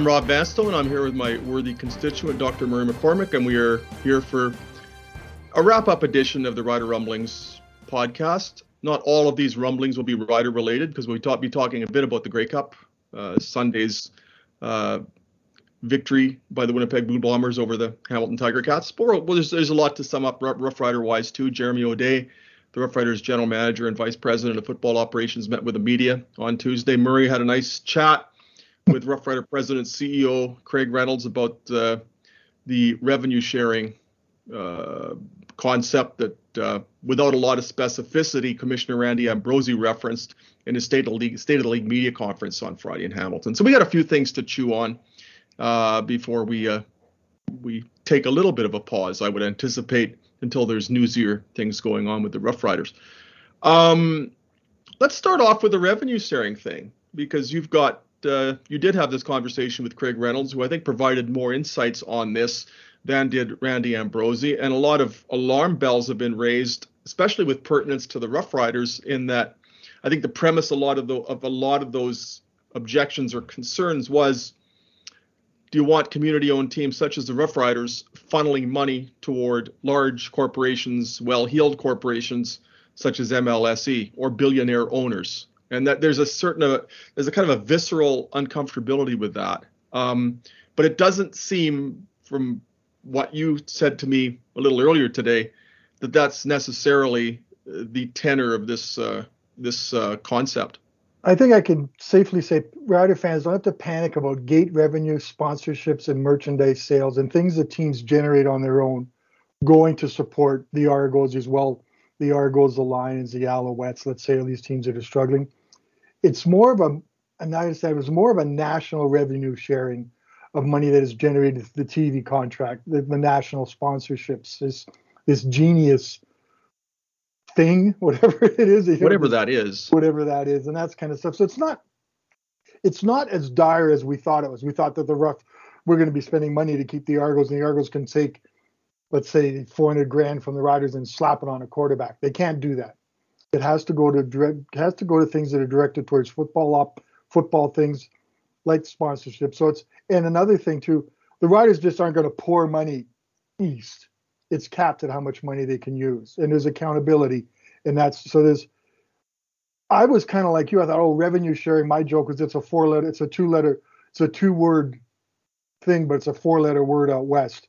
I'm Rob Vanstone. I'm here with my worthy constituent, Dr. Murray McCormick, and we are here for a wrap up edition of the Rider Rumblings podcast. Not all of these rumblings will be Rider related because we'll be talking a bit about the Grey Cup, uh, Sunday's uh, victory by the Winnipeg Blue Bombers over the Hamilton Tiger Cats. But well, there's, there's a lot to sum up Rough Rider wise, too. Jeremy O'Day, the Rough Riders general manager and vice president of football operations, met with the media on Tuesday. Murray had a nice chat with Rough Rider President CEO Craig Reynolds about uh, the revenue sharing uh, concept that, uh, without a lot of specificity, Commissioner Randy Ambrosie referenced in his State of, League, State of the League media conference on Friday in Hamilton. So we got a few things to chew on uh, before we uh, we take a little bit of a pause. I would anticipate until there's newsier things going on with the Rough Riders. Um, let's start off with the revenue sharing thing because you've got uh, you did have this conversation with Craig Reynolds, who I think provided more insights on this than did Randy Ambrosie, and a lot of alarm bells have been raised, especially with pertinence to the Rough Riders, in that I think the premise a lot of the of a lot of those objections or concerns was do you want community-owned teams such as the Rough Riders funneling money toward large corporations, well-heeled corporations such as MLSE or billionaire owners? And that there's a certain uh, there's a kind of a visceral uncomfortability with that. Um, but it doesn't seem from what you said to me a little earlier today that that's necessarily uh, the tenor of this uh, this uh, concept. I think I can safely say Rider fans don't have to panic about gate revenue, sponsorships, and merchandise sales and things that teams generate on their own going to support the Argos as well. The Argos, the Lions, the Alouettes, let's say, all these teams that are struggling it's more of a, and I understand it was more of a national revenue sharing of money that is generated through the TV contract, the, the national sponsorships, this this genius thing, whatever it is, whatever know, that is, whatever that is, and that's kind of stuff. So it's not it's not as dire as we thought it was. We thought that the rough we're going to be spending money to keep the Argos, and the Argos can take, let's say, 400 grand from the Riders and slap it on a quarterback. They can't do that. It has to go to direct, has to go to things that are directed towards football up football things like sponsorship. So it's and another thing too, the riders just aren't going to pour money east. It's capped at how much money they can use, and there's accountability, and that's so there's. I was kind of like you. I thought, oh, revenue sharing. My joke was it's a four letter, it's a two letter, it's a two word thing, but it's a four letter word out west.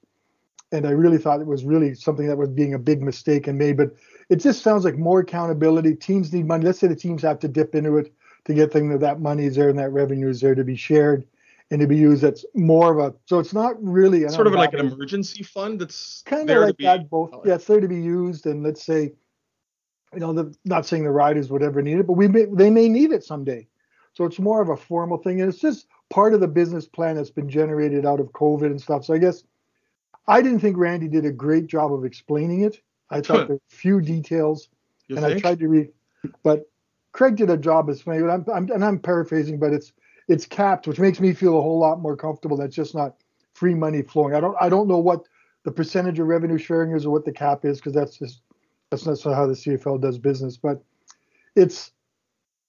And I really thought it was really something that was being a big mistake and made. But it just sounds like more accountability. Teams need money. Let's say the teams have to dip into it to get things that that money is there and that revenue is there to be shared and to be used. That's more of a so it's not really sort of like an emergency fund. That's kind of like that. Both oh, yeah, it's there to be used. And let's say, you know, the, not saying the riders would ever need it, but we may, they may need it someday. So it's more of a formal thing, and it's just part of the business plan that's been generated out of COVID and stuff. So I guess I didn't think Randy did a great job of explaining it. I thought there were a few details, you and think? I tried to read, but Craig did a job as funny. I'm, I'm, and I'm paraphrasing, but it's it's capped, which makes me feel a whole lot more comfortable. That's just not free money flowing. I don't I don't know what the percentage of revenue sharing is or what the cap is because that's just that's not how the CFL does business. But it's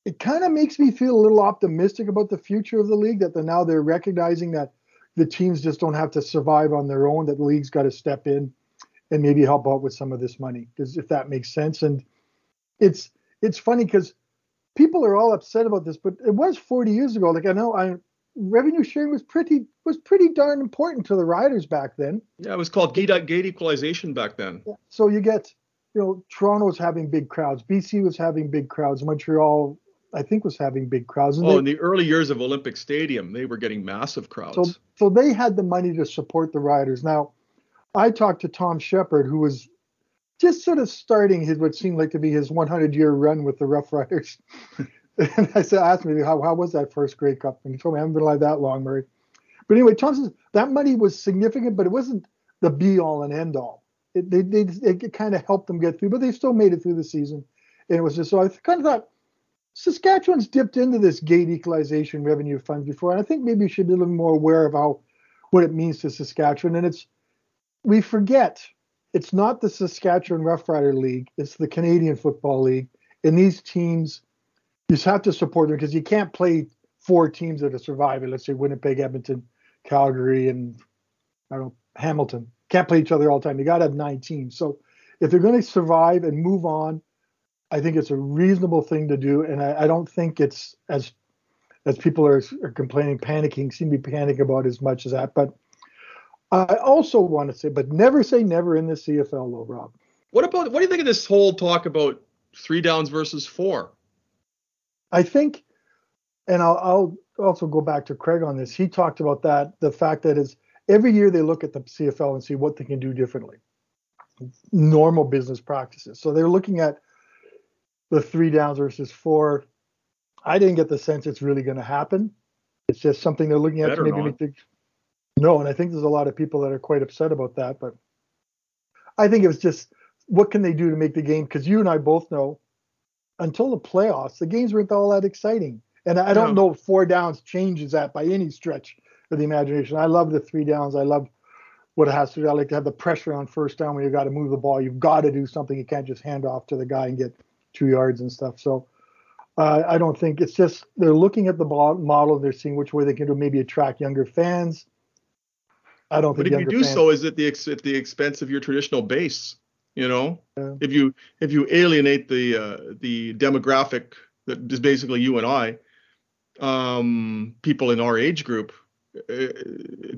it kind of makes me feel a little optimistic about the future of the league that now they're recognizing that the teams just don't have to survive on their own that the league's got to step in and maybe help out with some of this money because if that makes sense. And it's it's funny because people are all upset about this but it was 40 years ago. Like i know i revenue sharing was pretty was pretty darn important to the riders back then. Yeah it was called gate, gate equalization back then. So you get you know, Toronto was having big crowds, BC was having big crowds, Montreal, I think, was having big crowds. And oh, they, in the early years of Olympic Stadium, they were getting massive crowds. So, so they had the money to support the riders. Now, I talked to Tom Shepard, who was just sort of starting his what seemed like to be his 100 year run with the Rough Riders. and I said, asked me how how was that first Grey Cup, and he told me I haven't been alive that long, Murray. But anyway, Tom says that money was significant, but it wasn't the be all and end all. It, they, they, it kind of helped them get through, but they still made it through the season. And it was just so I kind of thought Saskatchewan's dipped into this gate equalization revenue fund before, and I think maybe you should be a little more aware of how what it means to Saskatchewan. And it's we forget it's not the Saskatchewan Roughrider League, it's the Canadian Football League. And these teams, you just have to support them because you can't play four teams that are surviving. Let's say Winnipeg, Edmonton, Calgary, and I don't know, Hamilton. Can't play each other all the time. You got to have nine teams. So if they're going to survive and move on, I think it's a reasonable thing to do. And I, I don't think it's as as people are, are complaining, panicking, seem to be panicking about as much as that. But I also want to say, but never say never in the CFL, though, Rob. What about what do you think of this whole talk about three downs versus four? I think, and I'll, I'll also go back to Craig on this. He talked about that the fact that is every year they look at the CFL and see what they can do differently, normal business practices. So they're looking at the three downs versus four. I didn't get the sense it's really going to happen. It's just something they're looking at Better to maybe make the, no, and I think there's a lot of people that are quite upset about that. But I think it was just what can they do to make the game? Because you and I both know until the playoffs, the games weren't all that exciting. And I don't know if four downs changes that by any stretch of the imagination. I love the three downs. I love what it has to do. I like to have the pressure on first down when you've got to move the ball. You've got to do something. You can't just hand off to the guy and get two yards and stuff. So uh, I don't think it's just they're looking at the model. They're seeing which way they can do maybe attract younger fans. I don't think. But if you do fans, so, is it the ex- at the expense of your traditional base? You know, yeah. if you if you alienate the uh, the demographic that is basically you and I, um, people in our age group, uh,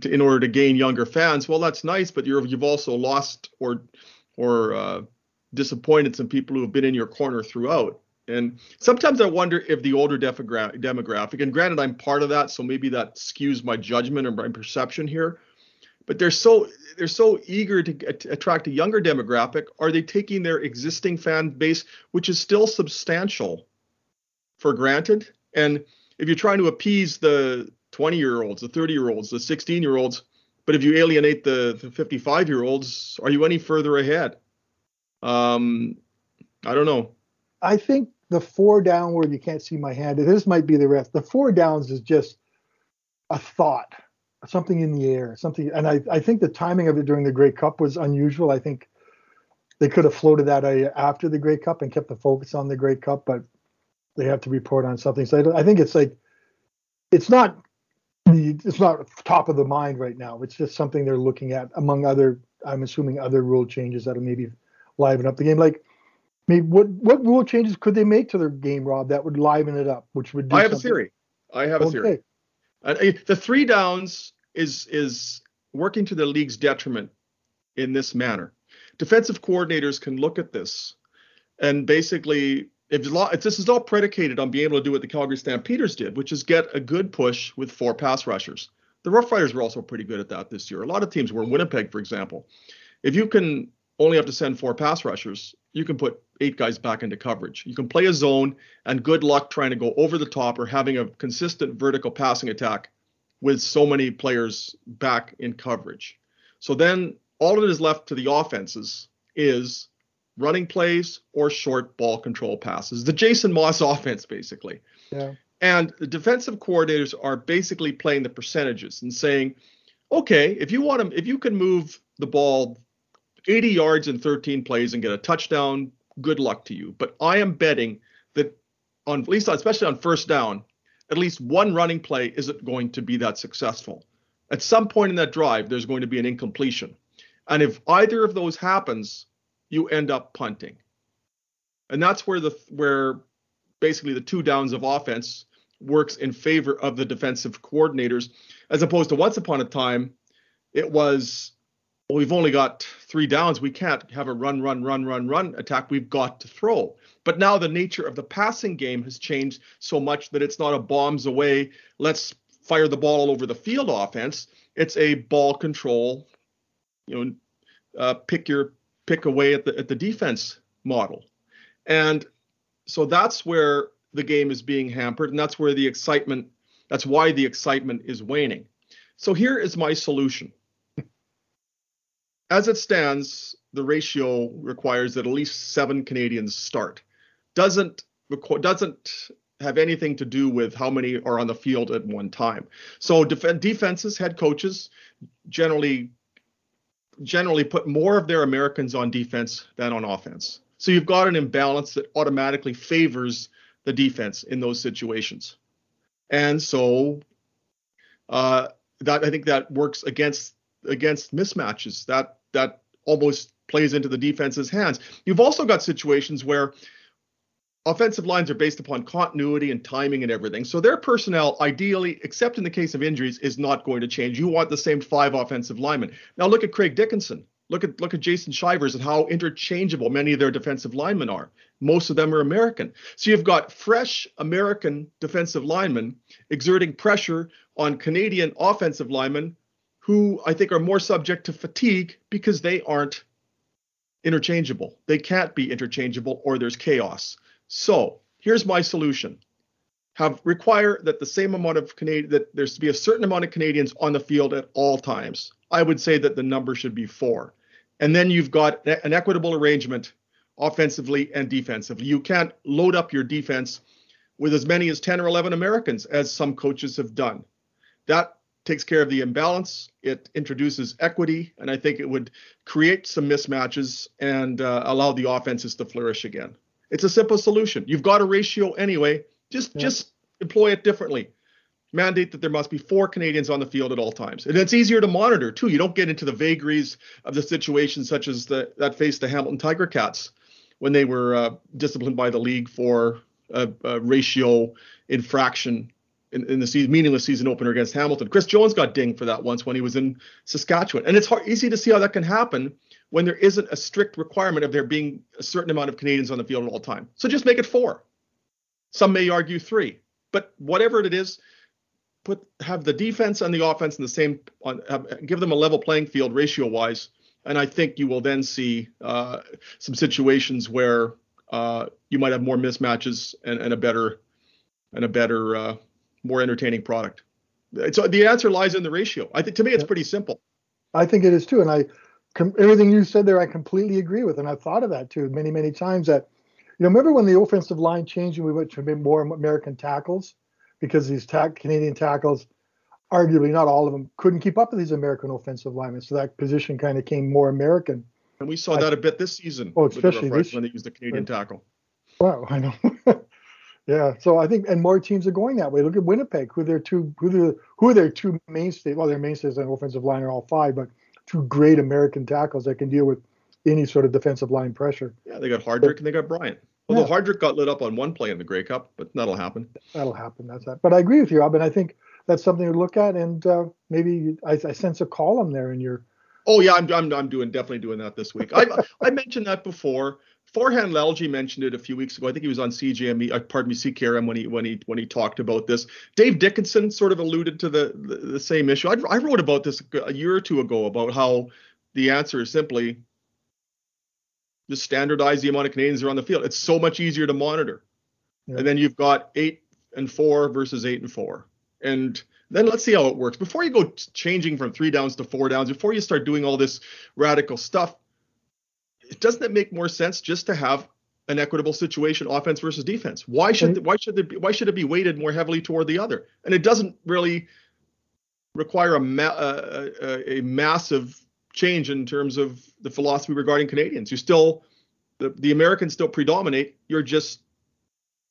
in order to gain younger fans, well, that's nice, but you have also lost or or uh, disappointed some people who have been in your corner throughout. And sometimes I wonder if the older demogra- demographic, and granted, I'm part of that, so maybe that skews my judgment or my perception here. But they're so they're so eager to attract a younger demographic. Are they taking their existing fan base, which is still substantial, for granted? And if you're trying to appease the 20 year olds, the 30 year olds, the 16 year olds, but if you alienate the, the 55 year olds, are you any further ahead? Um, I don't know. I think the four down where you can't see my hand, this might be the rest. The four downs is just a thought, something in the air, something. And I, I think the timing of it during the Grey Cup was unusual. I think they could have floated that after the Grey Cup and kept the focus on the Grey Cup, but they have to report on something. So I, I think it's like, it's not the, it's not top of the mind right now. It's just something they're looking at among other, I'm assuming other rule changes that'll maybe liven up the game. Like, I mean, what what rule changes could they make to their game, Rob, that would liven it up? Which would I have something? a theory. I have okay. a theory. Uh, the three downs is is working to the league's detriment in this manner. Defensive coordinators can look at this and basically if, if this is all predicated on being able to do what the Calgary Stampeders did, which is get a good push with four pass rushers. The Rough Riders were also pretty good at that this year. A lot of teams were Winnipeg, for example. If you can only have to send four pass rushers, you can put eight guys back into coverage. You can play a zone, and good luck trying to go over the top or having a consistent vertical passing attack with so many players back in coverage. So then all that is left to the offenses is running plays or short ball control passes. The Jason Moss offense, basically. Yeah. And the defensive coordinators are basically playing the percentages and saying, okay, if you want to, if you can move the ball 80 yards in 13 plays and get a touchdown, good luck to you. But I am betting that on at least especially on first down, at least one running play isn't going to be that successful. At some point in that drive, there's going to be an incompletion. And if either of those happens, you end up punting. And that's where the where basically the two downs of offense works in favor of the defensive coordinators, as opposed to once upon a time, it was well, we've only got three downs. We can't have a run, run, run, run, run attack. We've got to throw. But now the nature of the passing game has changed so much that it's not a bombs away, let's fire the ball all over the field offense. It's a ball control, you know, uh, pick your pick away at the at the defense model. And so that's where the game is being hampered, and that's where the excitement, that's why the excitement is waning. So here is my solution. As it stands, the ratio requires that at least seven Canadians start. Doesn't doesn't have anything to do with how many are on the field at one time. So def- defenses, head coaches generally generally put more of their Americans on defense than on offense. So you've got an imbalance that automatically favors the defense in those situations. And so uh, that I think that works against against mismatches. That that almost plays into the defense's hands. You've also got situations where offensive lines are based upon continuity and timing and everything. So their personnel, ideally, except in the case of injuries, is not going to change. You want the same five offensive linemen. Now look at Craig Dickenson. Look at look at Jason Shivers and how interchangeable many of their defensive linemen are. Most of them are American. So you've got fresh American defensive linemen exerting pressure on Canadian offensive linemen who I think are more subject to fatigue because they aren't interchangeable. They can't be interchangeable or there's chaos. So here's my solution. Have require that the same amount of Canadian that there's to be a certain amount of Canadians on the field at all times. I would say that the number should be four. And then you've got an equitable arrangement offensively and defensively. You can't load up your defense with as many as 10 or 11 Americans as some coaches have done. That takes care of the imbalance. It introduces equity, and I think it would create some mismatches and uh, allow the offenses to flourish again. It's a simple solution. You've got a ratio anyway. Just yeah. just employ it differently mandate that there must be four Canadians on the field at all times. And it's easier to monitor too. You don't get into the vagaries of the situation such as the, that faced the Hamilton Tiger Cats when they were uh, disciplined by the league for a, a ratio infraction in, in, the season, meaningless season opener against Hamilton. Chris Jones got dinged for that once when he was in Saskatchewan. And it's hard, easy to see how that can happen when there isn't a strict requirement of there being a certain amount of Canadians on the field at all time. So just make it four. Some may argue three, but whatever it is, put have the defense and the offense in the same on have, give them a level playing field ratio wise and i think you will then see uh, some situations where uh, you might have more mismatches and, and a better and a better uh, more entertaining product so the answer lies in the ratio i think to me it's pretty simple i think it is too and i com- everything you said there i completely agree with and i've thought of that too many many times that you know remember when the offensive line changed and we went to more american tackles because these tack, Canadian tackles, arguably not all of them, couldn't keep up with these American offensive linemen. So that position kind of came more American. And we saw that a bit this season. Oh, especially this, when they used the Canadian right. tackle. Wow, I know. yeah, so I think and more teams are going that way. Look at Winnipeg, who their two who their who are their two mainstays. Well, their mainstays on offensive line are all five, but two great American tackles that can deal with any sort of defensive line pressure. Yeah, they got Hardrick and they got Bryant. Although yeah. Hardrick got lit up on one play in the Grey Cup, but that'll happen. That'll happen. That's that. But I agree with you, Rob, and I think that's something to look at. And uh, maybe I, I, sense a column there in your. Oh yeah, I'm I'm, I'm doing definitely doing that this week. I I mentioned that before. Farhan Lalji mentioned it a few weeks ago. I think he was on CJME, uh, pardon me, CKRM when he when he when he talked about this. Dave Dickenson sort of alluded to the the, the same issue. I, I wrote about this a year or two ago about how the answer is simply just standardize the amount of Canadians that are on the field. It's so much easier to monitor. Yeah. And then you've got eight and four versus eight and four. And then let's see how it works. Before you go changing from three downs to four downs, before you start doing all this radical stuff, doesn't it make more sense just to have an equitable situation, offense versus defense? Why should why should it why should it be weighted more heavily toward the other? And it doesn't really require a, ma- a, a massive change in terms of the philosophy regarding Canadians. You still the, the Americans still predominate. You're just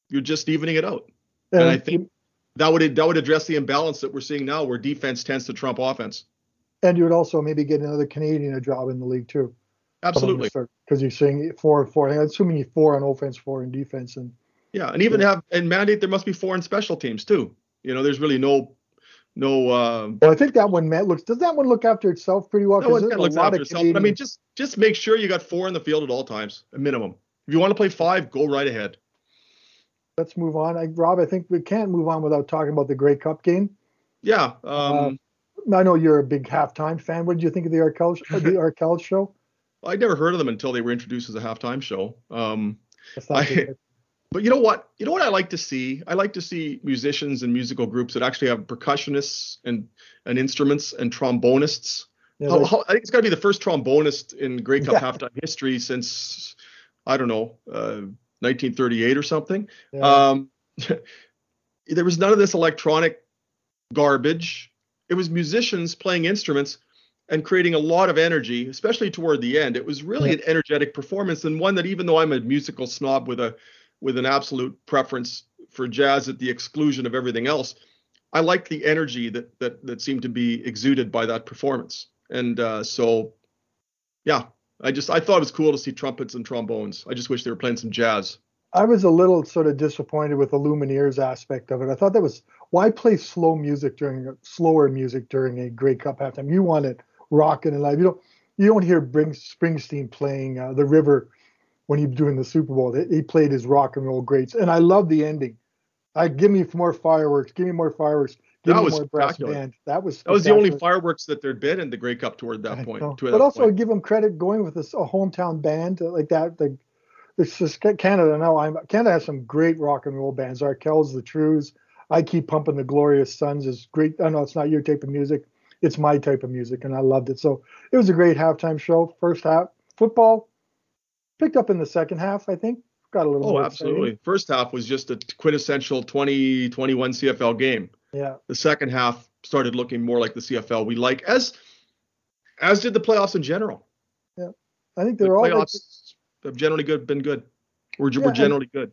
you're just evening it out. And, and I think that would that would address the imbalance that we're seeing now where defense tends to trump offense. And you would also maybe get another Canadian a job in the league too. Absolutely. Because you're saying four and four. I'm assuming you four on offense, four in defense, and yeah, and even yeah. have and mandate there must be four in special teams too. You know, there's really no no. Uh, well, I think that one Matt looks. Does that one look after itself pretty well? That one kind of looks after itself. I mean, just just make sure you got four in the field at all times, a minimum. If you want to play five, go right ahead. Let's move on. I, Rob, I think we can't move on without talking about the Grey Cup game. Yeah. Um, uh, I know you're a big halftime fan. What did you think of the Arkell, the Arkell show? I'd never heard of them until they were introduced as a halftime show. Um, I, but you know what? You know what I like to see? I like to see musicians and musical groups that actually have percussionists and and instruments and trombonists. Yeah, how, how, I think it's got to be the first trombonist in Grey Cup yeah. halftime history since I don't know uh, 1938 or something. Yeah. Um, there was none of this electronic garbage. It was musicians playing instruments and creating a lot of energy, especially toward the end. It was really yeah. an energetic performance and one that even though I'm a musical snob with a with an absolute preference for jazz at the exclusion of everything else, I liked the energy that that that seemed to be exuded by that performance. And uh, so yeah, I just I thought it was cool to see trumpets and trombones. I just wish they were playing some jazz. I was a little sort of disappointed with the Lumineers aspect of it. I thought that was why play slow music during slower music during a Grey Cup halftime. You want it rocking and live. You don't you don't hear Springsteen playing uh, the River when he's doing the Super Bowl. He played his rock and roll greats, and I love the ending. I give me more fireworks. Give me more fireworks. Give that me was more brass band. That was that was the only fireworks that there'd been in the Grey Cup toward that point. but that also point. give them credit going with this, a hometown band like that. The, it's just Canada now. I'm Canada has some great rock and roll bands. Arkells, the Trews. I keep pumping the Glorious Sons is great. I know it's not your type of music, it's my type of music, and I loved it. So it was a great halftime show. First half football picked up in the second half. I think got a little. Oh, absolutely. Exciting. First half was just a quintessential 2021 CFL game. Yeah. The second half started looking more like the CFL we like, as as did the playoffs in general. Yeah, I think they're the all playoffs like, have generally good been good. We're, yeah, we're generally good.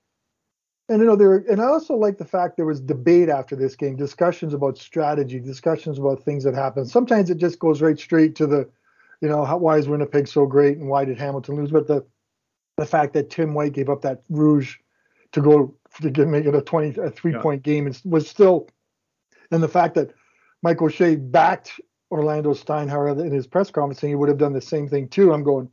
And you know there, and I also like the fact there was debate after this game, discussions about strategy, discussions about things that happened. Sometimes it just goes right straight to the, you know, how, why is Winnipeg so great and why did Hamilton lose? But the the fact that Tim White gave up that rouge to go to get, make it a 20 a three yeah. point game was still, and the fact that Mike O'Shea backed Orlando Steinauer in his press conference saying he would have done the same thing too. I'm going.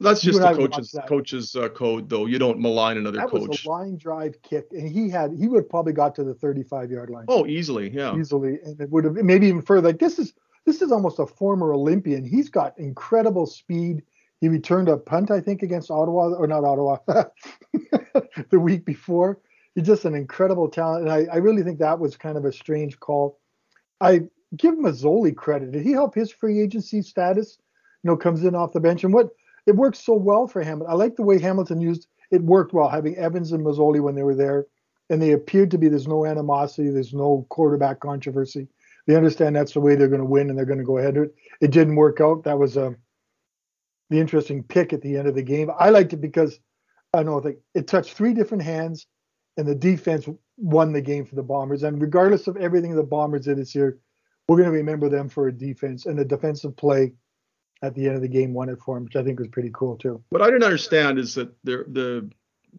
That's just the coach's coach's uh, code, though. You don't malign another that coach. That was a line drive kick, and he had he would have probably got to the 35 yard line. Oh, easily, yeah, easily, and it would have maybe even further. Like this is this is almost a former Olympian. He's got incredible speed. He returned a punt, I think, against Ottawa, or not Ottawa, the week before. He's just an incredible talent. And I, I, really think that was kind of a strange call. I give Masoli credit. Did he help his free agency status? You know, comes in off the bench. And what it worked so well for him. I like the way Hamilton used it worked well, having Evans and Masoli when they were there. And they appeared to be there's no animosity, there's no quarterback controversy. They understand that's the way they're going to win and they're going to go ahead it. It didn't work out. That was a the interesting pick at the end of the game. I liked it because I know like it touched three different hands, and the defense won the game for the Bombers. And regardless of everything the Bombers did this year, we're going to remember them for a defense and the defensive play at the end of the game won it for him, which I think was pretty cool too. What I didn't understand is that the the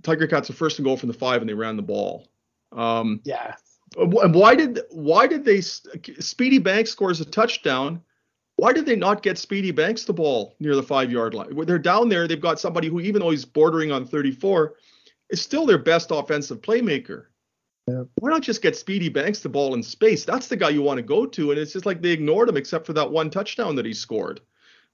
Tiger Cats are first and goal from the five, and they ran the ball. Um, yeah. And why did why did they Speedy Banks scores a touchdown why did they not get Speedy Banks the ball near the five yard line? They're down there. They've got somebody who, even though he's bordering on 34, is still their best offensive playmaker. Yeah. Why not just get Speedy Banks the ball in space? That's the guy you want to go to. And it's just like they ignored him except for that one touchdown that he scored.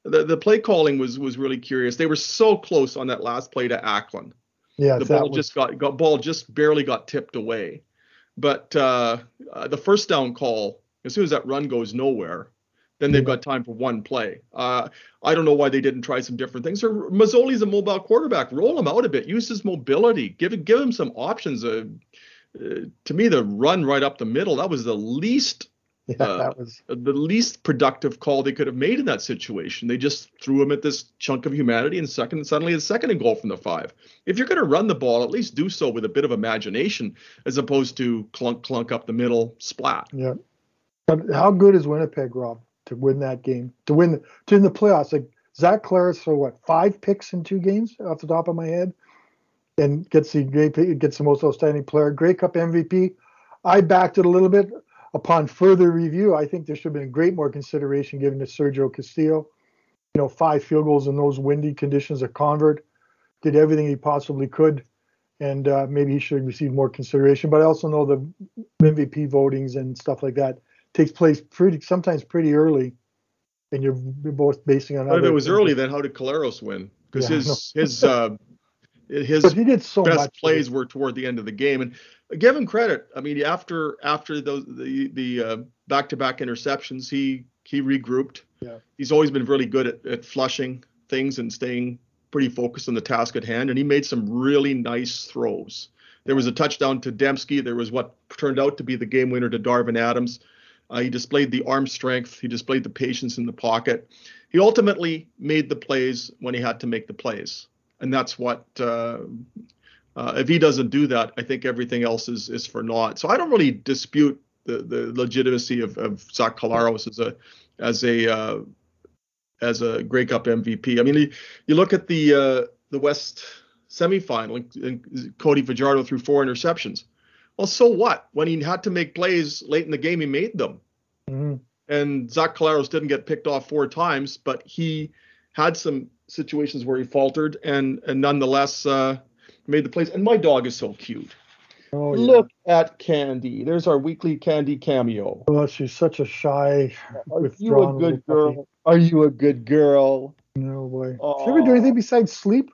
The the play calling was was really curious. They were so close on that last play to Acklin. Yeah, the ball was... just got got ball just barely got tipped away. But uh, uh, the first down call, as soon as that run goes nowhere, then they've got time for one play. Uh, I don't know why they didn't try some different things. Or Masoli's a mobile quarterback. Roll him out a bit. Use his mobility. Give give him some options. Uh, uh, to me, the run right up the middle that was the least yeah, uh, that was the least productive call they could have made in that situation. They just threw him at this chunk of humanity and second suddenly a second and goal from the five. If you're going to run the ball, at least do so with a bit of imagination as opposed to clunk clunk up the middle splat. Yeah. But how good is Winnipeg, Rob? to win that game, to win to in the playoffs. Like Zach Collaros for what five picks in two games off the top of my head, and gets the gets the most outstanding player, Grey Cup MVP. I backed it a little bit. Upon further review, I think there should have been great more consideration given to Sergio Castillo. You know, five field goals in those windy conditions. A convert did everything he possibly could, and uh, maybe he should receive more consideration. But I also know the MVP votings and stuff like that takes place pretty sometimes pretty early, and you're both basing on. But if it was early, then how did Collaros win? Because yeah, his his uh, his but he did so best much plays were toward the end of the game, and give him credit. I mean, after after those the the uh, back-to-back interceptions, he he regrouped. Yeah. He's always been really good at, at flushing things and staying pretty focused on the task at hand, and he made some really nice throws. There was a touchdown to Demski. There was what turned out to be the game winner to Darvin Adams. Uh, he displayed the arm strength. He displayed the patience in the pocket. He ultimately made the plays when he had to make the plays, and that's what. Uh, uh, if he doesn't do that, I think everything else is is for naught. So I don't really dispute the the legitimacy of, of Zach Collaros as a as a uh, as a Grey Cup MVP. I mean, you, you look at the uh, the West semifinal, and Cody Fajardo threw four interceptions. Well, so what? When he had to make plays late in the game, he made them. Mm-hmm. And Zach Collaros didn't get picked off four times, but he had some situations where he faltered and and nonetheless uh, made the plays. And my dog is so cute. Oh, yeah. Look at Candy. There's our weekly Candy cameo. Oh, she's such a shy. Are you a good girl? Puppy. Are you a good girl? No boy. Oh. She ever do anything besides sleep?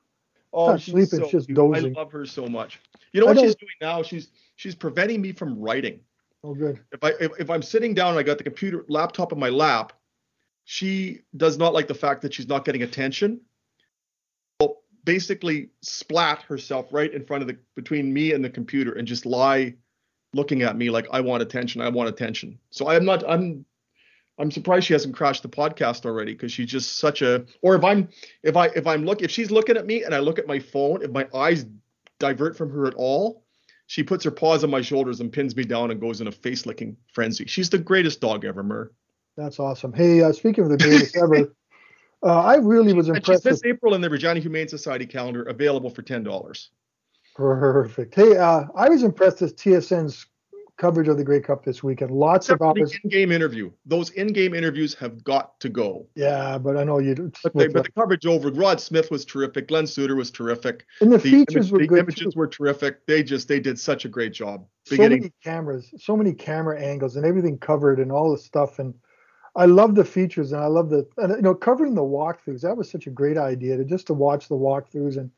Oh, not sleeping, so just cute. dozing. I love her so much. You know what she's doing now? She's she's preventing me from writing. Oh, good. If I if, if I'm sitting down and I got the computer laptop on my lap, she does not like the fact that she's not getting attention. Well, basically splat herself right in front of the between me and the computer and just lie looking at me like I want attention. I want attention. So I'm not I'm I'm surprised she hasn't crashed the podcast already because she's just such a. Or if I'm if I if I'm look if she's looking at me and I look at my phone, if my eyes divert from her at all, she puts her paws on my shoulders and pins me down and goes in a face licking frenzy. She's the greatest dog ever, Mer. That's awesome. Hey, uh, speaking of the greatest ever, uh, I really was impressed. This April in the Regina Humane Society calendar, available for ten dollars. Perfect. Hey, uh, I was impressed with TSN's coverage of the Grey Cup this weekend. Lots Except of offers. In-game interview. Those in-game interviews have got to go. Yeah, but I know you. But, they, but the coverage over. Rod Smith was terrific. Glen Suitor was terrific. And the, the features image, were the good. images too. were terrific. They just they did such a great job. So many cameras, so many camera angles, and everything covered, and all the stuff. And I love the features, and I love the and, you know covering the walkthroughs. That was such a great idea to just to watch the walkthroughs and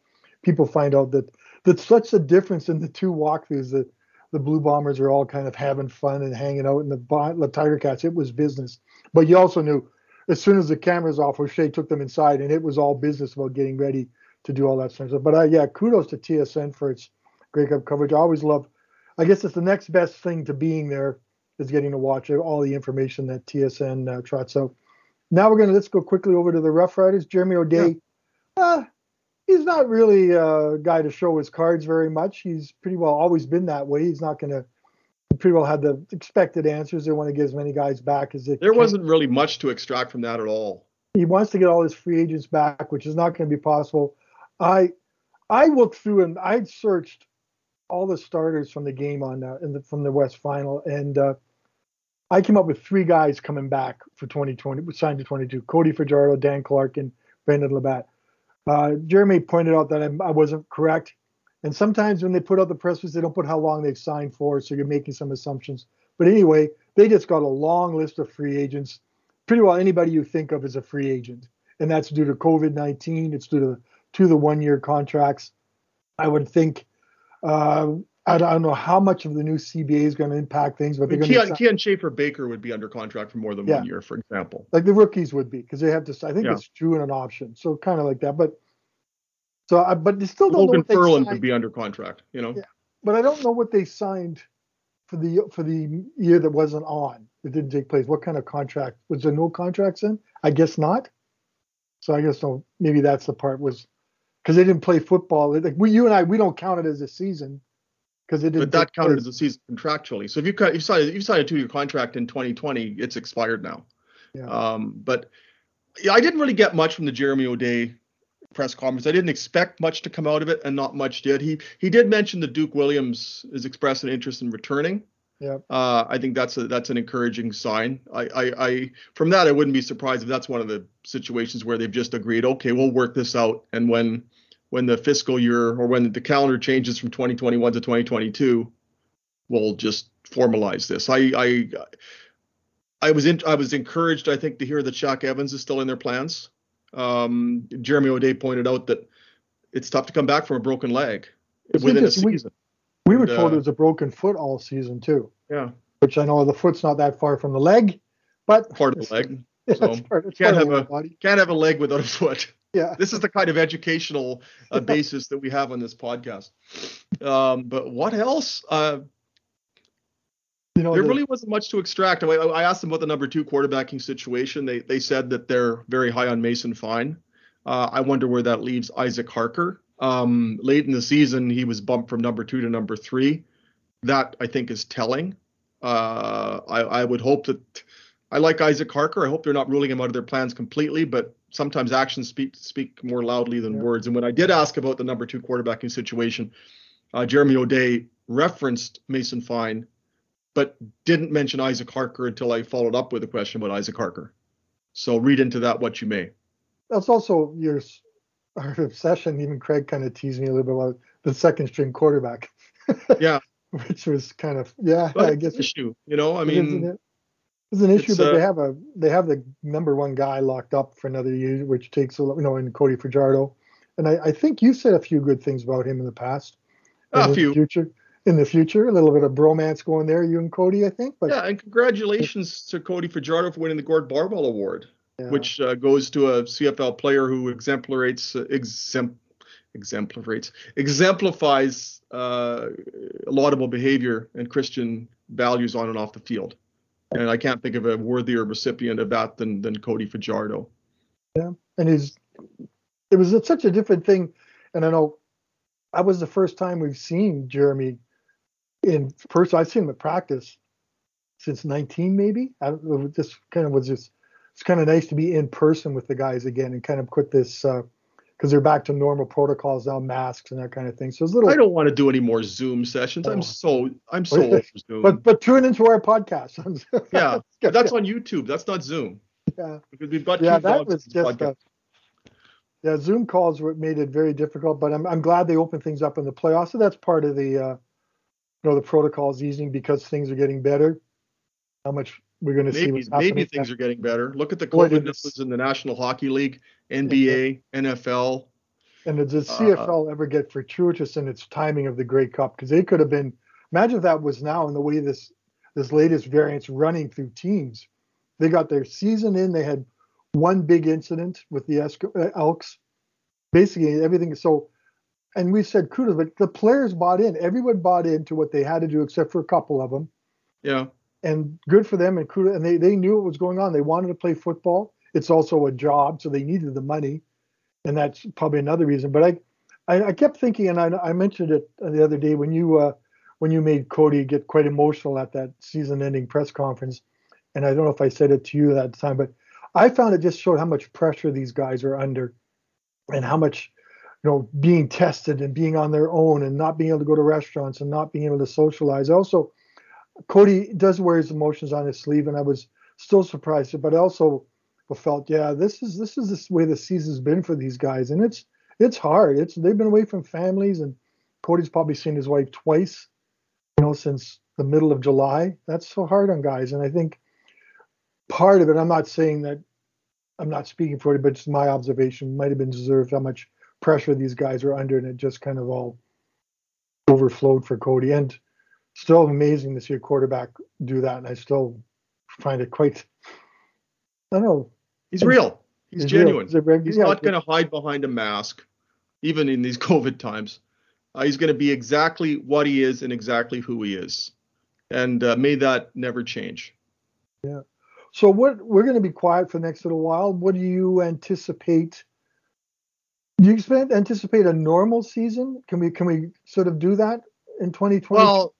people find out that that's such a difference in the two walkthroughs that the Blue Bombers are all kind of having fun and hanging out, and the, the Tiger Cats, it was business. But you also knew as soon as the cameras off, O'Shea took them inside, and it was all business about getting ready to do all that sort of stuff. But uh, yeah, kudos to TSN for its Grey Cup coverage. I always love. I guess it's the next best thing to being there is getting to watch all the information that TSN uh, trots out. Now we're gonna let's go quickly over to the Rough Riders. Jeremy O'Day. Yeah. Uh, he's not really a guy to show his cards very much. He's pretty well always been that way. He's not going to pretty well had the expected answers. They want to get as many guys back as they There can. wasn't really much to extract from that at all. He wants to get all his free agents back, which is not going to be possible. I I looked through and I searched all the starters from the game on uh, the, from the West Final, and uh, I came up with three guys coming back for 2020, signed to 22: Cody Fajardo, Dan Clark, and Brandon Labatt. Uh, Jeremy pointed out that I, I, wasn't correct. And sometimes when they put out the press release, they don't put how long they've signed for, so you're making some assumptions. But anyway, they just got a long list of free agents. Pretty well anybody you think of is a free agent, and that's due to COVID-19. It's due to to the one-year contracts. I would think. Uh, I don't know how much of the new CBA is going to impact things, but they're going Kian, to. Kian Schaffer Baker would be under contract for more than yeah. one year, for example. Like the rookies would be, because they have to. I think yeah. it's true and an option, so kind of like that. But so, I, but they still don't Logan know what Ferland would be under contract, you know. Yeah, but I don't know what they signed for the for the year that wasn't on. It didn't take place. What kind of contract was there? No contracts in? I guess not. So I guess no. Maybe that's the part was because they didn't play football. Like we, you and I, we don't count it as a season because it. But that counted as a season contractually. So if you you signed you signed a two year contract in 2020, it's expired now. Yeah. Um, but yeah, I didn't really get much from the Jeremy O'Day press conference. I didn't expect much to come out of it, and not much did. He he did mention that Duke Williams is expressing interest in returning. Yeah. Uh, I think that's a that's an encouraging sign. I, I, I from that I wouldn't be surprised if that's one of the situations where they've just agreed, okay, we'll work this out, and when when the fiscal year or when the calendar changes from 2021 to 2022, we'll just formalize this. I I I was in, I was encouraged, I think, to hear that Shaq Evans is still in their plans. Um, Jeremy O'Day pointed out that it's tough to come back from a broken leg It's within a interesting. We- season. We were And, told uh, it was a broken foot all season too, Yeah, which I know the foot's not that far from the leg, but part of the leg. So, it's part, can't have the body. Can't have a leg without a foot. Yeah. This is the kind of educational uh, basis that we have on this podcast. Um, but what else? Uh, You know, there the- really wasn't much to extract. I, I asked them about the number two quarterbacking situation. They they said that they're very high on Mason Fine. Uh, I wonder where that leaves Isaac Harker. Um, late in the season, he was bumped from number two to number three. That I think is telling. Uh, I, I would hope that I like Isaac Harker. I hope they're not ruling him out of their plans completely, but sometimes actions speak speak more loudly than Yeah. words. And when I did ask about the number two quarterbacking situation, uh, Jeremy O'Day referenced Mason Fine, but didn't mention Isaac Harker until I followed up with a question about Isaac Harker. So read into that what you may. that's also your our obsession. Even Craig kind of teased me a little bit about the second string quarterback. Yeah. which was kind of yeah. But I guess issue. You know, I it is, isn't mean? It's an issue, it's, but they uh, have a they have the number one guy locked up for another year, which takes a you know in Cody Fajardo, and I, I think you said a few good things about him in the past. A in few. The future, in the future, a little bit of bromance going there, you and Cody, I think. But yeah, and congratulations to Cody Fajardo for winning the Gord Barwell Award. yeah, which uh, goes to a CFL player who exemplarates uh, exempl- exemplates, exemplifies uh, laudable behavior and Christian values on and off the field. And I can't think of a worthier recipient of that than than Cody Fajardo. Yeah, and it was such a different thing and i know that was the first time we've seen jeremy in person i've seen him at practice since 19 maybe i don't know kind of was just it's kind of nice to be in person with the guys again and kind of put this uh, because they're back to normal protocols now masks and that kind of thing so it's a little I don't want to do any more Zoom sessions. I'm Oh. so I'm so old for Zoom. but but tune into our podcast yeah, that's on YouTube. That's not Zoom yeah because we've got yeah, two that was just podcast. uh, yeah. Zoom calls were made it very difficult, but I'm I'm glad they opened things up in the playoffs. So that's part of the uh, you know the protocols easing because things are getting better. How much we're going to see maybe maybe things are getting better. Look at the COVID numbers in the National Hockey League, NBA, NFL. And did the Uh, CFL ever get fortuitous in its timing of the Grey Cup? Because they could have been. Imagine if that was now in the way this this latest variant's running through teams. They got their season in. They had one big incident with the uh, Elks. Basically, everything. So, and we said kudos, but the players bought in. Everyone bought into what they had to do, except for a couple of them. Yeah, And good for them. And kudos. And they they knew what was going on. They wanted to play football. It's also a job, so they needed the money and that's probably another reason. But I, I, I kept thinking, and I, I mentioned it the other day when you uh, when you made Cody get quite emotional at that season-ending press conference, and I don't know if I said it to you that time, but I found it just showed how much pressure these guys are under, and how much, you know, being tested and being on their own and not being able to go to restaurants and not being able to socialize. Also, Cody does wear his emotions on his sleeve, and I was still surprised, but I also felt, yeah, this is this is this way the season's been for these guys, and it's it's hard. It's they've been away from families, and Cody's probably seen his wife twice, you know, since the middle of July. That's so hard on guys, and I think part of it. I'm not saying that I'm not speaking for it, but just my observation might have been deserved how much pressure these guys are under, and it just kind of all overflowed for Cody. And still amazing to see a quarterback do that, and I still find it quite. I don't know. he's real. He's real. genuine. A He's yeah, not going to hide behind a mask, even in these COVID times. Uh, he's going to be exactly what he is and exactly who he is, and uh, may that never change. Yeah. So what we're going to be quiet for the next little while. What do you anticipate? Do you expect anticipate a normal season? Can we can we sort of do that in 2020? Well,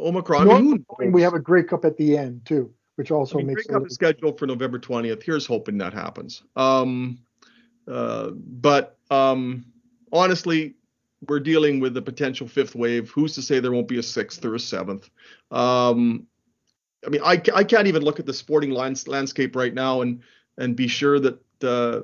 Omicron. Normally, we have a Grey Cup at the end too, which also I mean, makes Grey Cup is scheduled for November 20th. Here's hoping that happens. Um, uh, but um, honestly, we're dealing with the potential fifth wave. Who's to say there won't be a sixth or a seventh? Um, I mean, I, I can't even look at the sporting lands, landscape right now and and be sure that uh,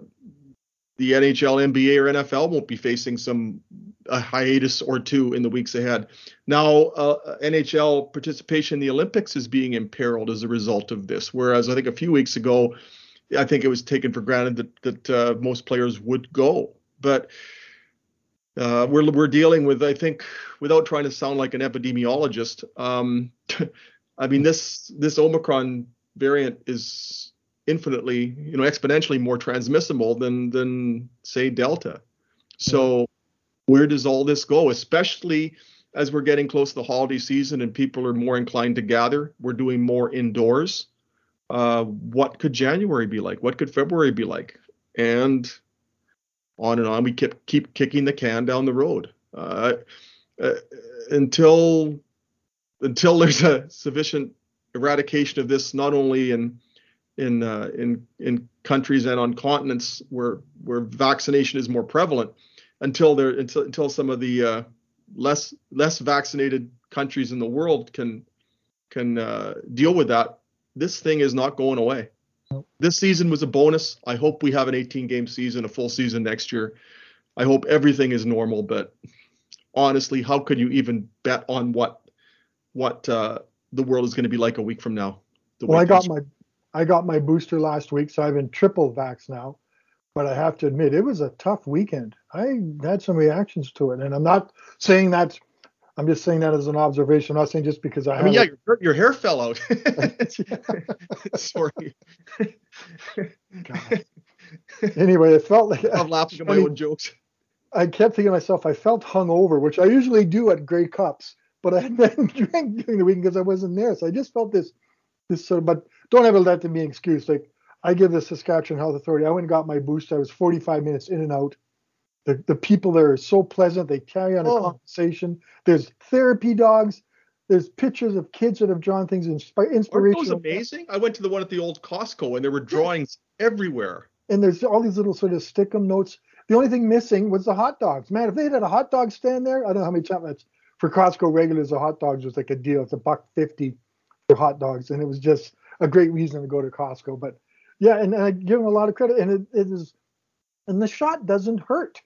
the NHL, NBA, or NFL won't be facing some a hiatus or two in the weeks ahead. Now, uh, NHL participation in the Olympics is being imperiled as a result of this. Whereas I think a few weeks ago, I think it was taken for granted that that uh, most players would go. But uh, we're we're dealing with, I think, without trying to sound like an epidemiologist. Um, I mean, this this Omicron variant is infinitely, you know, exponentially more transmissible than than say Delta. So where does all this go? Especially as we're getting close to the holiday season and people are more inclined to gather. We're doing more indoors. Uh, what could January be like? What could February be like? And on and on. We keep keep kicking the can down the road uh, uh, until until there's a sufficient eradication of this, not only in in uh, in in countries and on continents where where vaccination is more prevalent, until there until until some of the uh, less less vaccinated countries in the world can can uh, deal with that. This thing is not going away. This season was a bonus. I hope we have an 18 game season, a full season next year. I hope everything is normal, but honestly, how could you even bet on what what uh, the world is going to be like a week from now? Well, I got my I got my booster last week, so I've been triple vax now. But I have to admit, it was a tough weekend. I had some reactions to it, and I'm not saying that. I'm just saying that as an observation. I'm not saying just because I. Have. I mean, yeah, your, your hair fell out. Sorry. anyway, it felt like I'm laughing at my own jokes. I kept thinking to myself, I felt hungover, which I usually do at Grey Cups, but I hadn't drank during the weekend because I wasn't there. So I just felt this, this sort of. But don't ever let them be an excuse. Like I give the Saskatchewan Health Authority. I went and got my boost. I was 45 minutes in and out. The the people there are so pleasant. They carry on a oh. conversation. There's therapy dogs. There's pictures of kids that have drawn things inspiration. Aren't those amazing? I went to the one at the old Costco and there were drawings yeah. everywhere. And there's all these little sort of stick 'em notes. The only thing missing was the hot dogs. Man, if they had a hot dog stand there, I don't know how many times for Costco regulars, the hot dogs was like a deal. It's a buck fifty hot dogs, and it was just a great reason to go to Costco. But yeah, and, and I give them a lot of credit, and it, it is, and the shot doesn't hurt.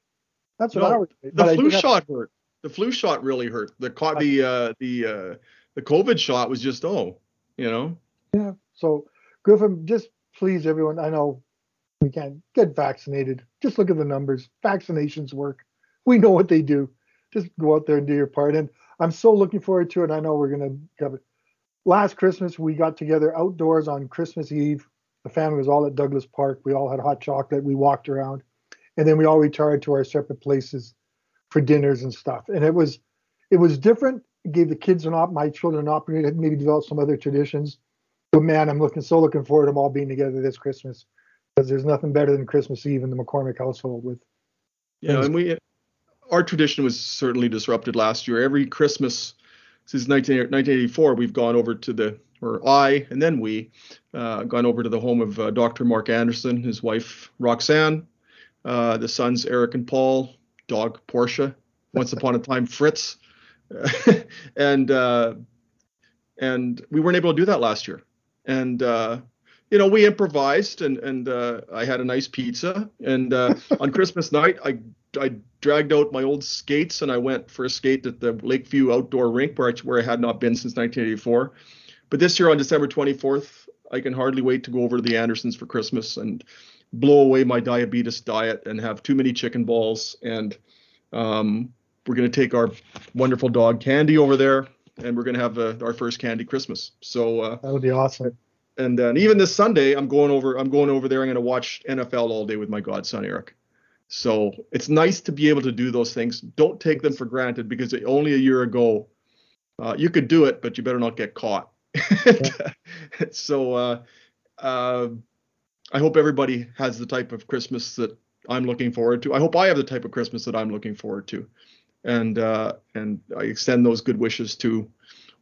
That's what no, I say. The flu shot hurt. The flu shot really hurt. The the uh, the uh, the COVID shot was just oh, you know. Yeah. So Griffin, just please everyone. I know we can't get vaccinated. Just look at the numbers. Vaccinations work. We know what they do. Just go out there and do your part. And I'm so looking forward to it. I know we're gonna it last Christmas we got together outdoors on Christmas Eve. The family was all at Douglas Park. We all had hot chocolate. We walked around, and then we all retired to our separate places for dinners and stuff. And it was it was different. It gave the kids an op, my children an opportunity to maybe develop some other traditions. But man, I'm looking so looking forward to them all being together this Christmas because there's nothing better than Christmas Eve in the McCormick household with. Yeah, and we our tradition was certainly disrupted last year. Every Christmas since 19, 1984, we've gone over to the, or I and then we, uh, gone over to the home of uh, Dr. Mark Anderson, his wife Roxanne, uh, the sons Eric and Paul, dog Portia, once upon a time Fritz, and uh, and we weren't able to do that last year. And uh, you know, we improvised, and and uh, I had a nice pizza. And on Christmas night, I I dragged out my old skates and I went for a skate at the Lakeview Outdoor Rink where I, where I had not been since 1984. But this year on December 24th, I can hardly wait to go over to the Andersons for Christmas and blow away my diabetes diet and have too many chicken balls. And um, we're going to take our wonderful dog Candy over there and we're going to have uh, our first Candy Christmas. So uh, that would be awesome. And then even this Sunday, I'm going over. I'm going over there. I'm going to watch NFL all day with my godson Eric. So it's nice to be able to do those things. Don't take them for granted because only a year ago uh, you could do it, but you better not get caught. So uh, uh, I hope everybody has the type of Christmas that I'm looking forward to. I hope I have the type of Christmas that I'm looking forward to, and uh, and I extend those good wishes to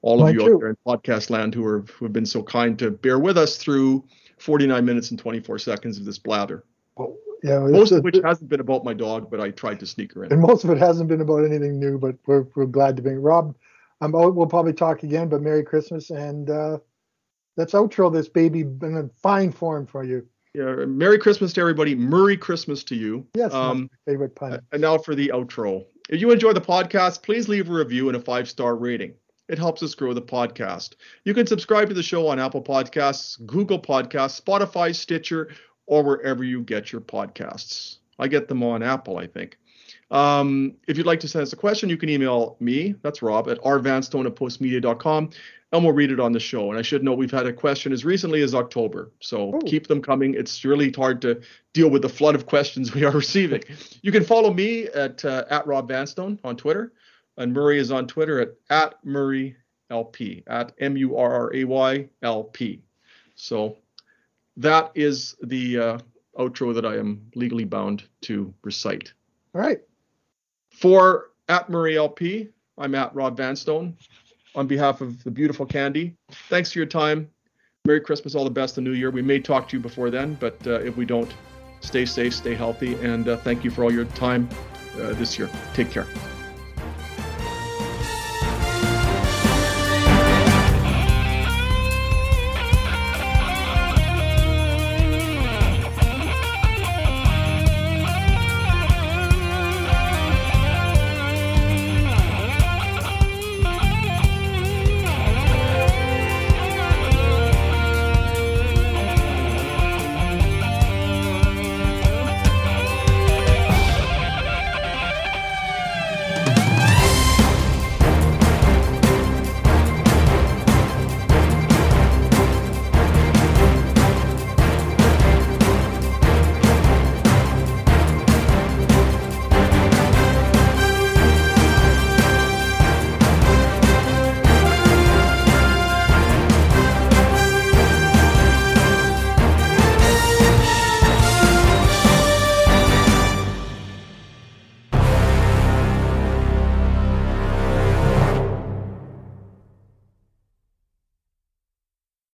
all of you out there in podcast land who, are, who have been so kind to bear with us through 49 minutes and 24 seconds of this blather. Well, yeah, most of which hasn't been about my dog, but I tried to sneak her in. And most of it hasn't been about anything new, but we're we're glad to be Rob. I'm we'll probably talk again, but Merry Christmas and uh, let's outro this baby in a fine form for you. Yeah, Merry Christmas to everybody. Merry Christmas to you. Yes, um, favorite pun. And now for the outro. If you enjoy the podcast, please leave a review and a five star rating. It helps us grow the podcast. You can subscribe to the show on Apple Podcasts, Google Podcasts, Spotify, Stitcher, or wherever you get your podcasts. I get them on Apple, I think. Um, if you'd like to send us a question, you can email me, that's Rob, at rvanstone at postmedia.com, and we'll read it on the show. And I should note we've had a question as recently as October, so oh. keep them coming. It's really hard to deal with the flood of questions we are receiving. you can follow me at uh, at Rob Vanstone on Twitter, and Murray is on Twitter at at Murray LP at M U R R A Y L P. So that is the uh, outro that I am legally bound to recite. All right. For at Murray LP, I'm at Rob Vanstone. On behalf of the beautiful Candy, thanks for your time. Merry Christmas, all the best, the new year. We may talk to you before then, but uh, if we don't, stay safe, stay healthy, and uh, thank you for all your time uh, this year. Take care.